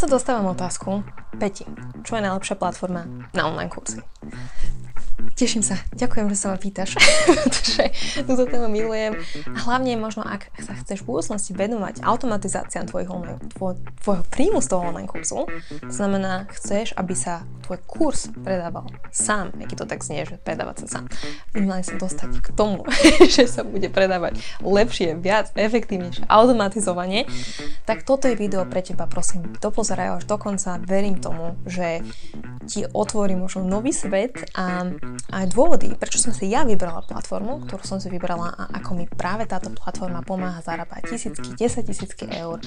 Často dostávam otázku, Peti, čo je najlepšia platforma na online kurzy? Teším sa. Ďakujem, že sa ma pýtaš, pretože túto tému milujem. A hlavne možno, ak sa chceš v budúcnosti venovať automatizáciám tvojich online, tvoj, tvojho príjmu z toho online kurzu, to znamená, chceš, aby sa tvoj kurz predával sám, aký to tak znie, že predávať sa sám. Minimálne sa dostať k tomu, že sa bude predávať lepšie, viac, efektívnejšie, automatizovanie, tak toto je video pre teba, prosím, dopozeraj až do konca. Verím tomu, že ti otvorí možno nový svet a aj dôvody, prečo som si ja vybrala platformu, ktorú som si vybrala a ako mi práve táto platforma pomáha zarábať tisícky, 10 tisícky eur.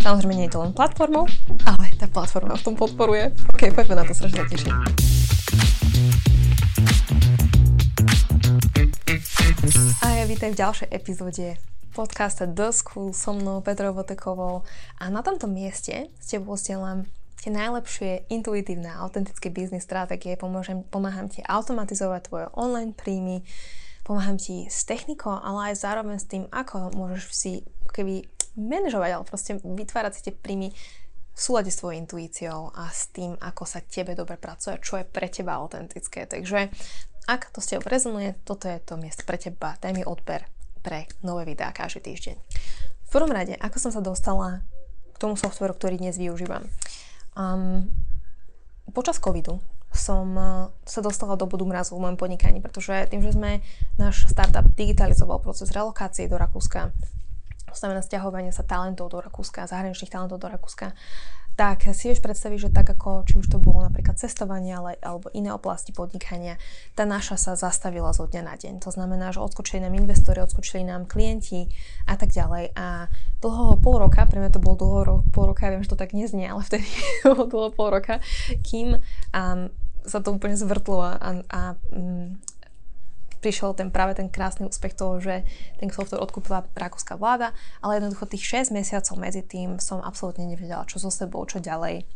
Samozrejme nie je to len platformou, ale tá platforma v tom podporuje. Ok, poďme na to, strašne teším. A ja vítam v ďalšej epizóde podcasta The School so mnou Petrou Votekovou a na tomto mieste s tebou tie najlepšie intuitívne a autentické biznis stratégie, pomôžem, pomáham ti automatizovať tvoje online príjmy, pomáham ti s technikou, ale aj zároveň s tým, ako môžeš si keby manažovať, ale proste vytvárať si tie príjmy v súlade s tvojou intuíciou a s tým, ako sa tebe dobre pracuje, čo je pre teba autentické. Takže ak to s tebou rezonuje, toto je to miesto pre teba. Daj mi odber pre nové videá každý týždeň. V prvom rade, ako som sa dostala k tomu softveru, ktorý dnes využívam. Um, počas covidu som uh, sa dostala do bodu mrazu v mojom podnikaní, pretože tým, že sme náš startup digitalizoval proces relokácie do Rakúska, to znamená stiahovanie sa talentov do Rakúska, zahraničných talentov do Rakúska, tak si vieš predstaviť, že tak ako či už to bolo napríklad cestovanie ale, alebo iné oblasti podnikania, tá naša sa zastavila zo dňa na deň. To znamená, že odskočili nám investori, odskočili nám klienti a tak ďalej. A dlho pol roka, pre mňa to bolo dlho pol roka, ja viem, že to tak neznie, ale vtedy bolo dlho pol roka, kým um, sa to úplne zvrtlo a, a um, prišiel ten práve ten krásny úspech toho, že ten software odkúpila rakúska vláda, ale jednoducho tých 6 mesiacov medzi tým som absolútne nevedela, čo so sebou, čo ďalej.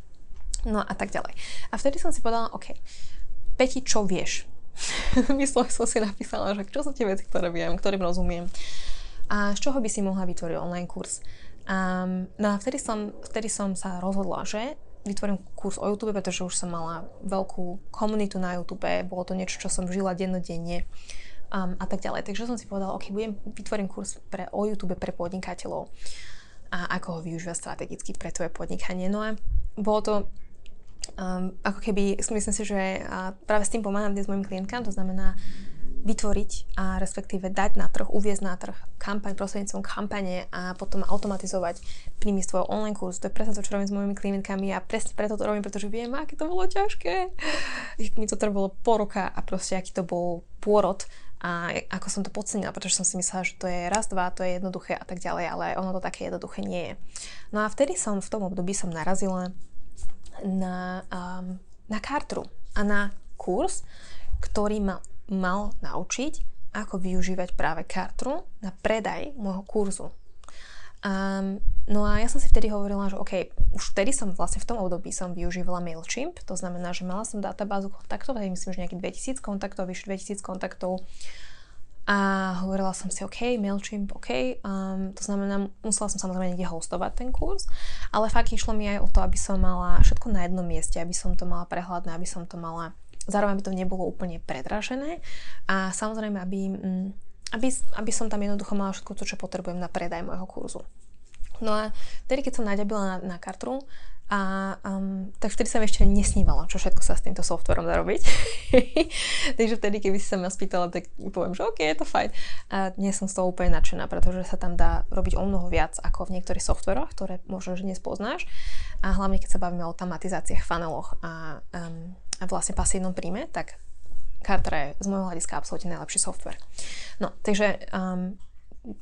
No a tak ďalej. A vtedy som si povedala, OK, Peti, čo vieš? Myslel som si napísala, že čo sú tie veci, ktoré viem, ktorým rozumiem a z čoho by si mohla vytvoriť online kurz. Um, no a vtedy som, vtedy som sa rozhodla, že vytvorím kurz o YouTube, pretože už som mala veľkú komunitu na YouTube, bolo to niečo, čo som žila dennodenne um, a tak ďalej. Takže som si povedala, ok, budem, vytvorím kurz pre, o YouTube pre podnikateľov a ako ho využívať strategicky pre tvoje podnikanie. No a bolo to um, ako keby, myslím si, že práve s tým pomáham dnes mojim klientkám, to znamená vytvoriť a respektíve dať na trh, uviezť na trh kampaň prostredníctvom kampane a potom automatizovať tvojho online kurzu. To je presne to, čo robím s mojimi klientkami a presne preto to robím, pretože viem, aké to bolo ťažké. Mi to trvalo po roka a proste aký to bol pôrod a ako som to podcenila, pretože som si myslela, že to je raz, dva, to je jednoduché a tak ďalej, ale ono to také jednoduché nie je. No a vtedy som v tom období som narazila na, um, na kartru a na kurz, ktorý ma mal naučiť, ako využívať práve kartru na predaj môjho kurzu. Um, no a ja som si vtedy hovorila, že OK, už vtedy som vlastne v tom období som využívala MailChimp, to znamená, že mala som databázu kontaktov, aj myslím, že nejakých 2000 kontaktov, vyše 2000 kontaktov a hovorila som si, OK, MailChimp, OK, um, to znamená, musela som samozrejme niekde hostovať ten kurz, ale fakt išlo mi aj o to, aby som mala všetko na jednom mieste, aby som to mala prehľadné, aby som to mala zároveň aby to nebolo úplne predražené a samozrejme, aby, mm, aby, aby som tam jednoducho mala všetko to, čo potrebujem na predaj môjho kurzu. No a vtedy, keď som naďabila na, na kartru, a um, tak vtedy sa mi ešte nesnívalo, čo všetko sa s týmto softverom dá robiť. Takže vtedy, keby si sa ma spýtala, tak poviem, že OK, je to fajn. A nie som z toho úplne nadšená, pretože sa tam dá robiť o mnoho viac ako v niektorých softveroch, ktoré možno, že dnes poznáš. A hlavne, keď sa bavíme o automatizáciách, funeloch a um, vlastne pasívnom príjme, tak Carter je z môjho hľadiska absolútne najlepší software. No, takže um,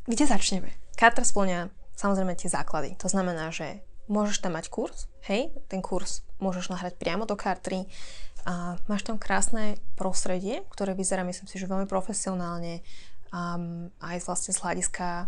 kde začneme? Carter splňa samozrejme tie základy. To znamená, že môžeš tam mať kurz, hej, ten kurz môžeš nahrať priamo do Cartery a máš tam krásne prostredie, ktoré vyzerá, myslím si, že veľmi profesionálne um, aj vlastne z hľadiska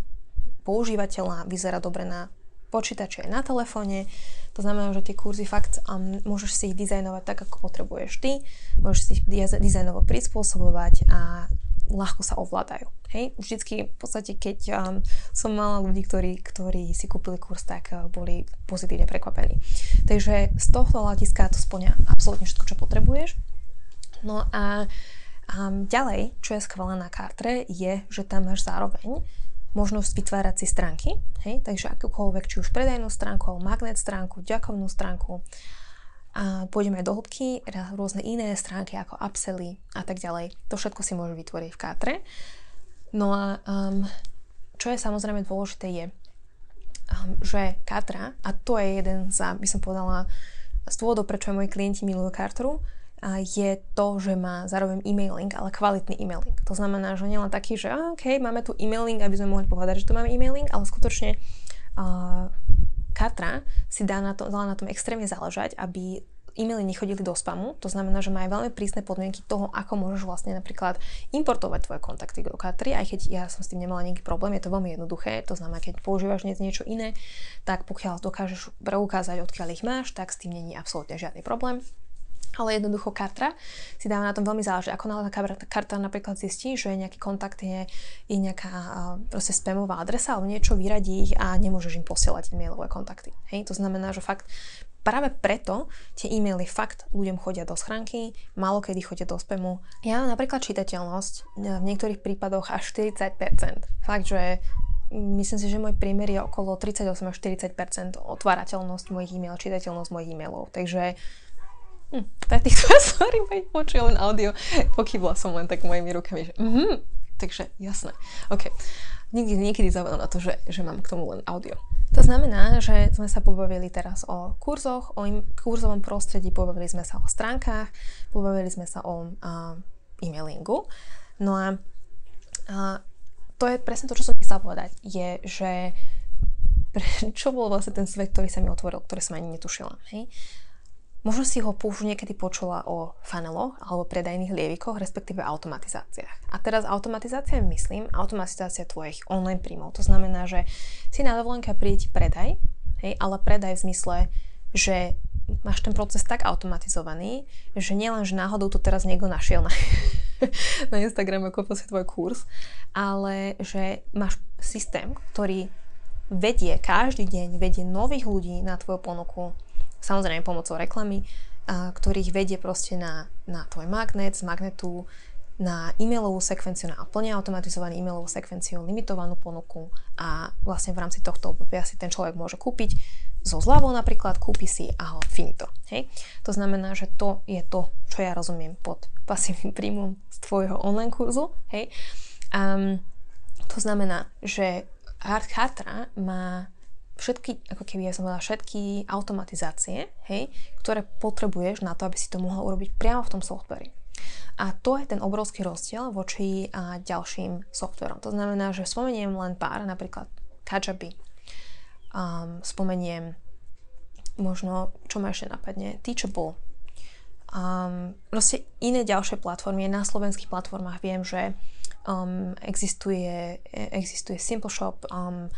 používateľa vyzerá dobre na počítači aj na telefóne. To znamená, že tie kurzy fakt um, môžeš si ich dizajnovať tak, ako potrebuješ ty, môžeš si ich dizajnovo prispôsobovať a ľahko sa ovládajú. Hej? Vždycky v podstate, keď um, som mala ľudí, ktorí, ktorí si kúpili kurz, tak uh, boli pozitívne prekvapení. Takže z tohto hľadiska to splňa absolútne všetko, čo potrebuješ. No a um, ďalej, čo je skvelé na Kartre, je, že tam máš zároveň možnosť vytvárať si stránky, hej? takže akúkoľvek, či už predajnú stránku, magnet stránku, ďakovnú stránku, a pôjdeme aj do hĺbky, rôzne iné stránky ako upsely a tak ďalej. To všetko si môže vytvoriť v Katre. No a um, čo je samozrejme dôležité je, um, že Katra, a to je jeden z, by som povedala, z dôvodov, prečo aj moji klienti milujú Kartru, je to, že má zároveň e-mailing, ale kvalitný e-mailing. To znamená, že nielen taký, že OK, máme tu e-mailing, aby sme mohli povedať, že tu máme e-mailing, ale skutočne uh, Katra si dá na, to, dala na tom extrémne záležať, aby e-maily nechodili do spamu. To znamená, že má aj veľmi prísne podmienky toho, ako môžeš vlastne napríklad importovať tvoje kontakty do K3, aj keď ja som s tým nemala nejaký problém, je to veľmi jednoduché. To znamená, keď používaš niečo iné, tak pokiaľ dokážeš preukázať, odkiaľ ich máš, tak s tým není absolútne žiadny problém ale jednoducho karta si dáva na tom veľmi záleží. Ako náhle karta napríklad zistí, že nejaký kontakt je, je nejaká proste spamová adresa alebo niečo, vyradí ich a nemôžeš im posielať e-mailové kontakty. Hej? To znamená, že fakt práve preto tie e-maily fakt ľuďom chodia do schránky, málo kedy chodia do spamu. Ja mám napríklad čitateľnosť e, v niektorých prípadoch až 40%. Fakt, že myslím si, že môj priemer je okolo 38 až 40% otvárateľnosť mojich e-mailov, čitateľnosť mojich e-mailov. Takže Hm, pre tých, sorry, počujem len audio, pokývla som len tak mojimi rukami, že mm, takže jasné. OK. Niekedy zavedám na to, že, že mám k tomu len audio. To znamená, že sme sa pobavili teraz o kurzoch, o im, kurzovom prostredí, pobavili sme sa o stránkach, pobavili sme sa o uh, e-mailingu. No a uh, to je presne to, čo som chcela povedať, je, že čo bol vlastne ten svet, ktorý sa mi otvoril, ktorý som ani netušila. Hej? Možno si ho už niekedy počula o funeloch alebo predajných lievikoch, respektíve automatizáciách. A teraz automatizácia myslím automatizácia tvojich online príjmov. To znamená, že si na dovolenke príde predaj, hej, ale predaj v zmysle, že máš ten proces tak automatizovaný, že nielen, že náhodou to teraz niekto našiel na, na Instagram ako si tvoj kurz, ale že máš systém, ktorý vedie každý deň, vedie nových ľudí na tvoju ponuku, samozrejme pomocou reklamy, a, ktorých vedie proste na, na tvoj magnet, z magnetu na e-mailovú sekvenciu, na plne automatizovanú e-mailovú sekvenciu, limitovanú ponuku a vlastne v rámci tohto obdobia si ten človek môže kúpiť zo zľavou napríklad, kúpi si a ho finito. Hej? To znamená, že to je to, čo ja rozumiem pod pasívnym príjmom z tvojho online kurzu. Hej? Um, to znamená, že Hard má všetky, ako keby ja som povedala, všetky automatizácie, hej, ktoré potrebuješ na to, aby si to mohol urobiť priamo v tom softveri. A to je ten obrovský rozdiel voči a, ďalším softverom. To znamená, že spomeniem len pár, napríklad Kajabi, um, spomeniem možno, čo ma ešte napadne, Teachable, um, proste iné ďalšie platformy. Na slovenských platformách viem, že um, existuje, existuje Simple Shop, um,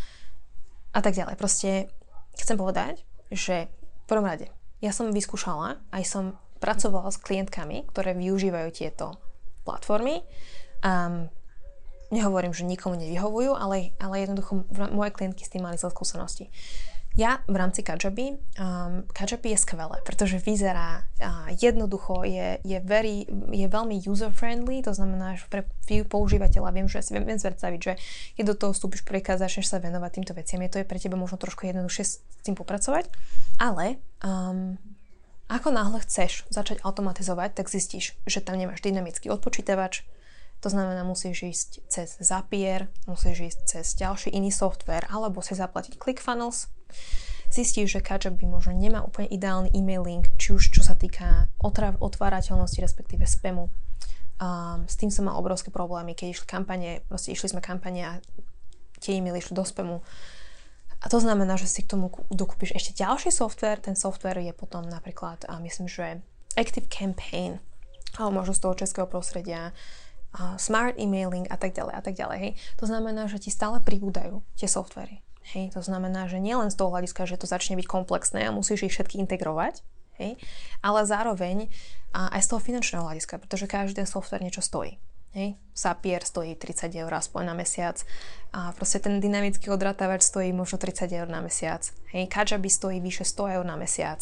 a tak ďalej. Proste chcem povedať, že v prvom rade ja som vyskúšala, aj som pracovala s klientkami, ktoré využívajú tieto platformy. Um, nehovorím, že nikomu nevyhovujú, ale, ale jednoducho moje klientky s tým mali zle skúsenosti. Ja v rámci Kajabi, um, Kajabi je skvelé, pretože vyzerá uh, jednoducho, je, je, very, je veľmi user-friendly, to znamená, že pre používateľa viem, že si viem, viem že keď do toho vstúpiš prvýkrát, začneš sa venovať týmto veciam, je to je pre teba možno trošku jednoduchšie s tým popracovať, ale um, ako náhle chceš začať automatizovať, tak zistíš, že tam nemáš dynamický odpočítavač, to znamená, musíš ísť cez Zapier, musíš ísť cez ďalší iný software, alebo si zaplatiť ClickFunnels, zistíš, že Kajabi možno nemá úplne ideálny e-mailing, či už čo sa týka otrav, otvárateľnosti, respektíve spamu. Um, s tým som mal obrovské problémy, keď išli kampane, proste išli sme kampane a tie e-maily išli do spamu. A to znamená, že si k tomu dokúpiš ešte ďalší software. Ten software je potom napríklad, a myslím, že Active Campaign, alebo možno z toho českého prostredia, smart emailing a tak ďalej a tak ďalej. Hej. To znamená, že ti stále pribúdajú tie softvery. Hej, to znamená, že nielen z toho hľadiska, že to začne byť komplexné a musíš ich všetky integrovať, hej, ale zároveň aj z toho finančného hľadiska, pretože každý software niečo stojí. Hej, Sapier stojí 30 eur aspoň na mesiac a proste ten dynamický odratávač stojí možno 30 eur na mesiac. Hej, Kajabi stojí vyše 100 eur na mesiac.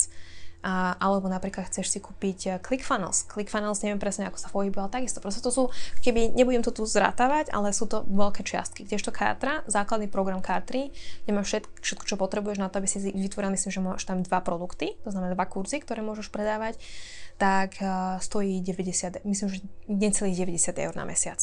A, alebo napríklad chceš si kúpiť eh, ClickFunnels. ClickFunnels, neviem presne, ako sa pohybuje, ale takisto. Proste to sú, keby, nebudem to tu zrátavať, ale sú to veľké čiastky. Kdežto Kartra, základný program Kartry, kde máš všetko, všetko, čo potrebuješ na to, aby si vytvoril, myslím, že máš tam dva produkty, to znamená dva kurzy, ktoré môžeš predávať, tak uh, stojí 90, myslím, že necelých 90 eur na mesiac.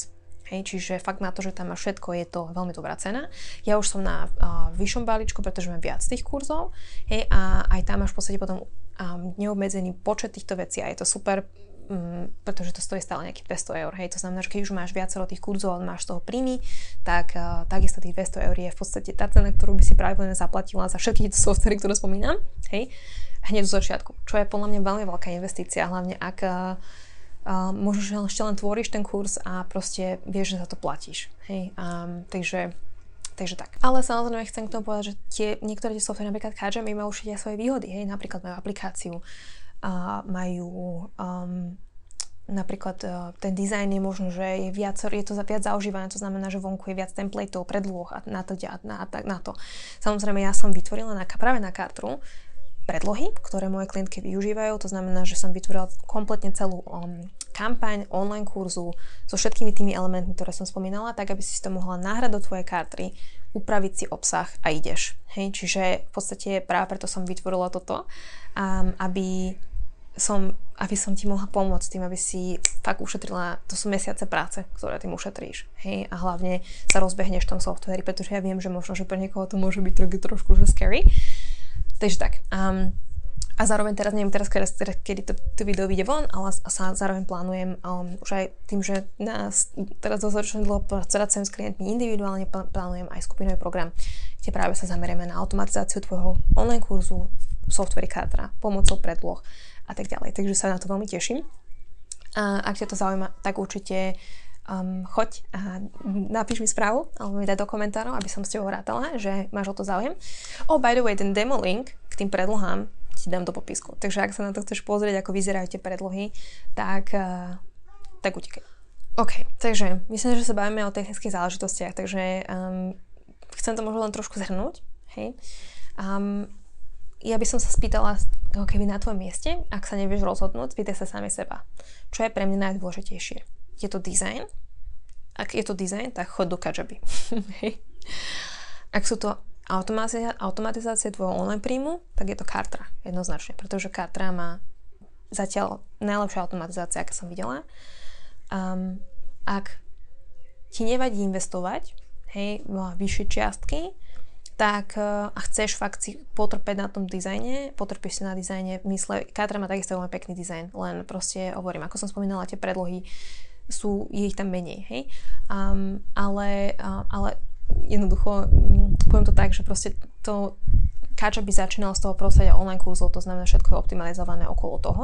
Hej, čiže fakt na to, že tam má všetko, je to veľmi dobrá cena. Ja už som na uh, vyššom balíčku, pretože mám viac tých kurzov hej, a aj tam máš v podstate potom um, neobmedzený počet týchto vecí a je to super, um, pretože to stojí stále nejakých 200 eur. Hej, to znamená, že keď už máš viacero tých kurzov a máš z toho príjmy, tak uh, takisto tých 200 eur je v podstate tá cena, ktorú by si práve zaplatila za všetky tieto softvery, ktoré spomínam. Hej, hneď zo začiatku, čo je podľa mňa veľmi veľká investícia, hlavne ak uh, uh, možno, že ešte len tvoríš ten kurz a proste vieš, že za to platíš. Hej? Um, takže, takže tak. Ale samozrejme chcem k tomu povedať, že tie, niektoré tie software, napríklad Kajami, majú určite svoje výhody. Hej? Napríklad majú aplikáciu, uh, majú um, napríklad uh, ten dizajn je možno, že je, viac, je to viac zaužívané, to znamená, že vonku je viac templateov, predloh a na to, na, na to. Samozrejme, ja som vytvorila na, práve na kartru predlohy, ktoré moje klientky využívajú. To znamená, že som vytvorila kompletne celú um, kampaň online kurzu so všetkými tými elementmi, ktoré som spomínala, tak aby si to mohla nahrať do tvojej karty, upraviť si obsah a ideš. Hej? Čiže v podstate práve preto som vytvorila toto, um, aby som, aby som ti mohla pomôcť tým, aby si fakt ušetrila, to sú mesiace práce, ktoré tým ušetríš. Hej? A hlavne sa rozbehneš v tom softveri, pretože ja viem, že možno, že pre niekoho to môže byť trošku, trošku že scary, Takže tak. Um, a zároveň teraz, neviem teraz, kedy, kedy to, to video vyjde von, ale sa zároveň plánujem um, už aj tým, že nás teraz dostatočne dlho pracujem s klientmi individuálne, plánujem aj skupinový program, kde práve sa zamerieme na automatizáciu tvojho online kurzu, software Kartra, pomocou predloh a tak ďalej. Takže sa na to veľmi teším. A ak ťa to zaujíma, tak určite um, choď a napíš mi správu alebo mi daj do komentárov, aby som s tebou rátala, že máš o to záujem. Oh, by the way, ten demo link k tým predlohám ti dám do popisku. Takže ak sa na to chceš pozrieť, ako vyzerajú tie predlohy, tak, uh, tak utekaj. OK, takže myslím, že sa bavíme o technických záležitostiach, takže um, chcem to možno len trošku zhrnúť. Hej. Um, ja by som sa spýtala, ako keby na tvojom mieste, ak sa nevieš rozhodnúť, spýtaj sa sami seba. Čo je pre mňa najdôležitejšie? Je to dizajn. Ak je to dizajn, tak chod do Kajabi. Ak sú to automatizácie, tvojho online príjmu, tak je to Kartra, jednoznačne, pretože Kartra má zatiaľ najlepšia automatizácia, aká som videla. Um, ak ti nevadí investovať, hej, vyššie čiastky, tak uh, a chceš fakt si potrpeť na tom dizajne, potrpieš si na dizajne v mysle, Katra má takisto veľmi pekný dizajn, len proste hovorím, ako som spomínala, tie predlohy sú, je ich tam menej, hej. Um, ale, uh, ale jednoducho, um, poviem to tak, že proste to Káča by začínal z toho prostredia online kurzov, to znamená, všetko je optimalizované okolo toho.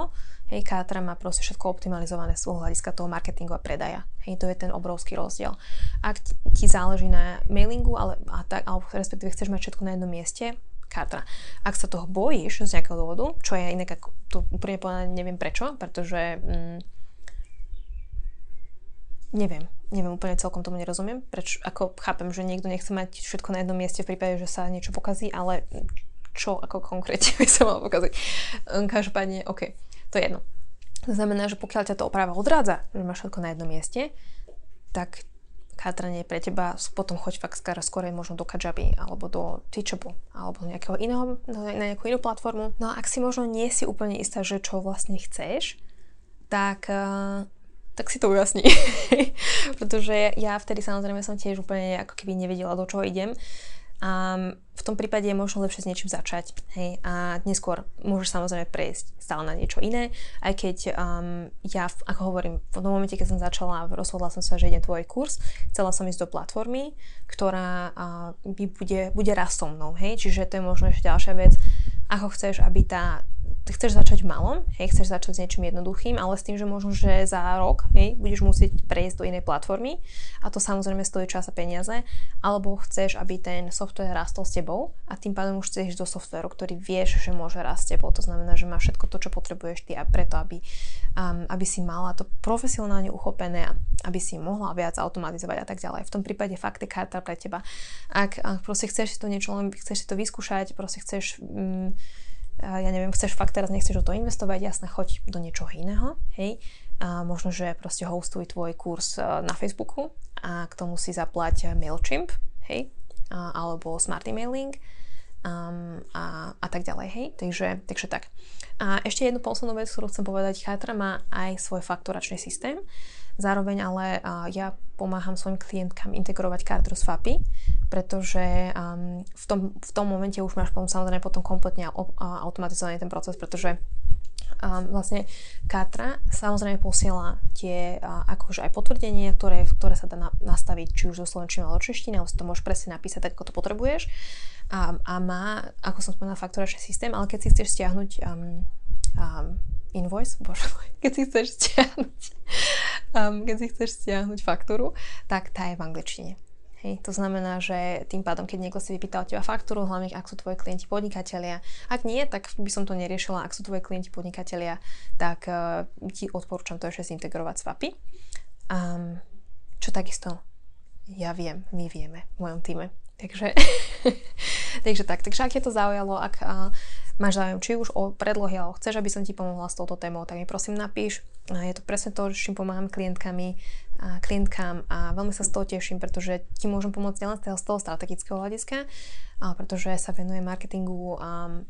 Hej, Kátra má proste všetko optimalizované z hľadiska toho marketingu a predaja. Hej, to je ten obrovský rozdiel. Ak ti záleží na mailingu, ale, a tak, alebo respektíve chceš mať všetko na jednom mieste, Kátra. Ak sa toho bojíš z nejakého dôvodu, čo je inak, to úplne povedať neviem prečo, pretože mm, neviem, neviem, úplne celkom tomu nerozumiem, preč, ako chápem, že niekto nechce mať všetko na jednom mieste v prípade, že sa niečo pokazí, ale čo ako konkrétne by sa malo pokaziť. Hm, každopádne, OK, to je jedno. To znamená, že pokiaľ ťa to oprava odrádza, že máš všetko na jednom mieste, tak kátranie pre teba, potom choď fakt skorej možno do Kajabi alebo do Teachable alebo nejakého iného, na nejakú inú platformu. No a ak si možno nie si úplne istá, že čo vlastne chceš, tak uh, tak si to ujasni. Pretože ja vtedy samozrejme som tiež úplne ako keby nevedela, do čoho idem. A v tom prípade je možno lepšie s niečím začať. Hej? A neskôr môžeš samozrejme prejsť stále na niečo iné, aj keď um, ja, ako hovorím, v tom momente, keď som začala, rozhodla som sa, že idem tvoj kurz, chcela som ísť do platformy, ktorá uh, bude, bude raz so mnou. Hej? Čiže to je možno ešte ďalšia vec, ako chceš, aby tá chceš začať malom, hej, chceš začať s niečím jednoduchým, ale s tým, že možno, že za rok, hej, budeš musieť prejsť do inej platformy a to samozrejme stojí čas a peniaze, alebo chceš, aby ten software rastol s tebou a tým pádom už chceš do softwareu, ktorý vieš, že môže rásť s tebou. To znamená, že má všetko to, čo potrebuješ ty a preto, aby, um, aby si mala to profesionálne uchopené, aby si mohla viac automatizovať a tak ďalej. V tom prípade fakt je karta pre teba. Ak, ak proste chceš si to niečo len, chceš si to vyskúšať, proste chceš um, ja neviem, chceš fakt teraz, nechceš do toho investovať, jasne, choď do niečoho iného, hej. A možno, že proste hostuj tvoj kurz e, na Facebooku a k tomu si zaplať MailChimp, hej, a, alebo Smart Emailing um, a, a tak ďalej, hej. Takže, takže tak. A ešte jednu poslednú vec, ktorú chcem povedať, Chatra má aj svoj fakturačný systém, zároveň ale uh, ja pomáham svojim klientkám integrovať kartru s FAPI, pretože um, v, tom, v tom momente už máš potom samozrejme potom kompletne automatizovaný ten proces, pretože um, vlastne Katra samozrejme posiela tie uh, akože aj potvrdenie, ktoré, ktoré sa dá na, nastaviť či už zo slovenčiny alebo češtiny, alebo si to môžeš presne napísať tak, ako to potrebuješ. A, a má, ako som spomínala, fakturačný systém, ale keď si chceš stiahnuť um, um, invoice, bože keď si chceš stiahnuť um, keď si chceš stiahnuť faktúru, tak tá je v angličtine. Hej, to znamená, že tým pádom, keď niekto si vypýta od teba faktúru, hlavne ak sú tvoji klienti podnikatelia, ak nie, tak by som to neriešila, ak sú tvoji klienti podnikatelia, tak uh, ti odporúčam to ešte zintegrovať s FAPI. Um, čo takisto ja viem, my vieme v mojom týme. Takže, takže tak, takže ak je to zaujalo, ak uh, máš záujem či už o predlohy, alebo chceš, aby som ti pomohla s touto témou, tak mi prosím napíš. Je to presne to, s čím pomáham klientkami, klientkám a veľmi sa z toho teším, pretože ti môžem pomôcť nielen z toho strategického hľadiska, pretože sa venujem marketingu a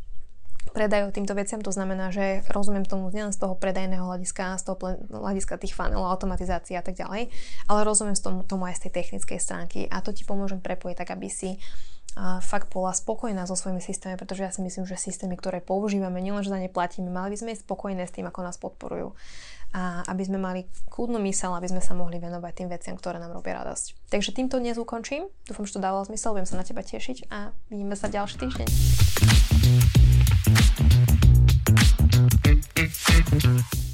predaju týmto veciam, to znamená, že rozumiem tomu nielen z toho predajného hľadiska, z toho hľadiska tých funnelov, automatizácie a tak ďalej, ale rozumiem z tomu, tomu aj z tej technickej stránky a to ti pomôžem prepojiť tak, aby si a fakt bola spokojná so svojimi systémami, pretože ja si myslím, že systémy, ktoré používame, nielen, že za ne platíme, mali by sme spokojné s tým, ako nás podporujú a aby sme mali kľudnú mysel, aby sme sa mohli venovať tým veciam, ktoré nám robia radosť. Takže týmto dnes ukončím. Dúfam, že to dávalo zmysel, budem sa na teba tešiť a vidíme sa ďalší týždeň. thank you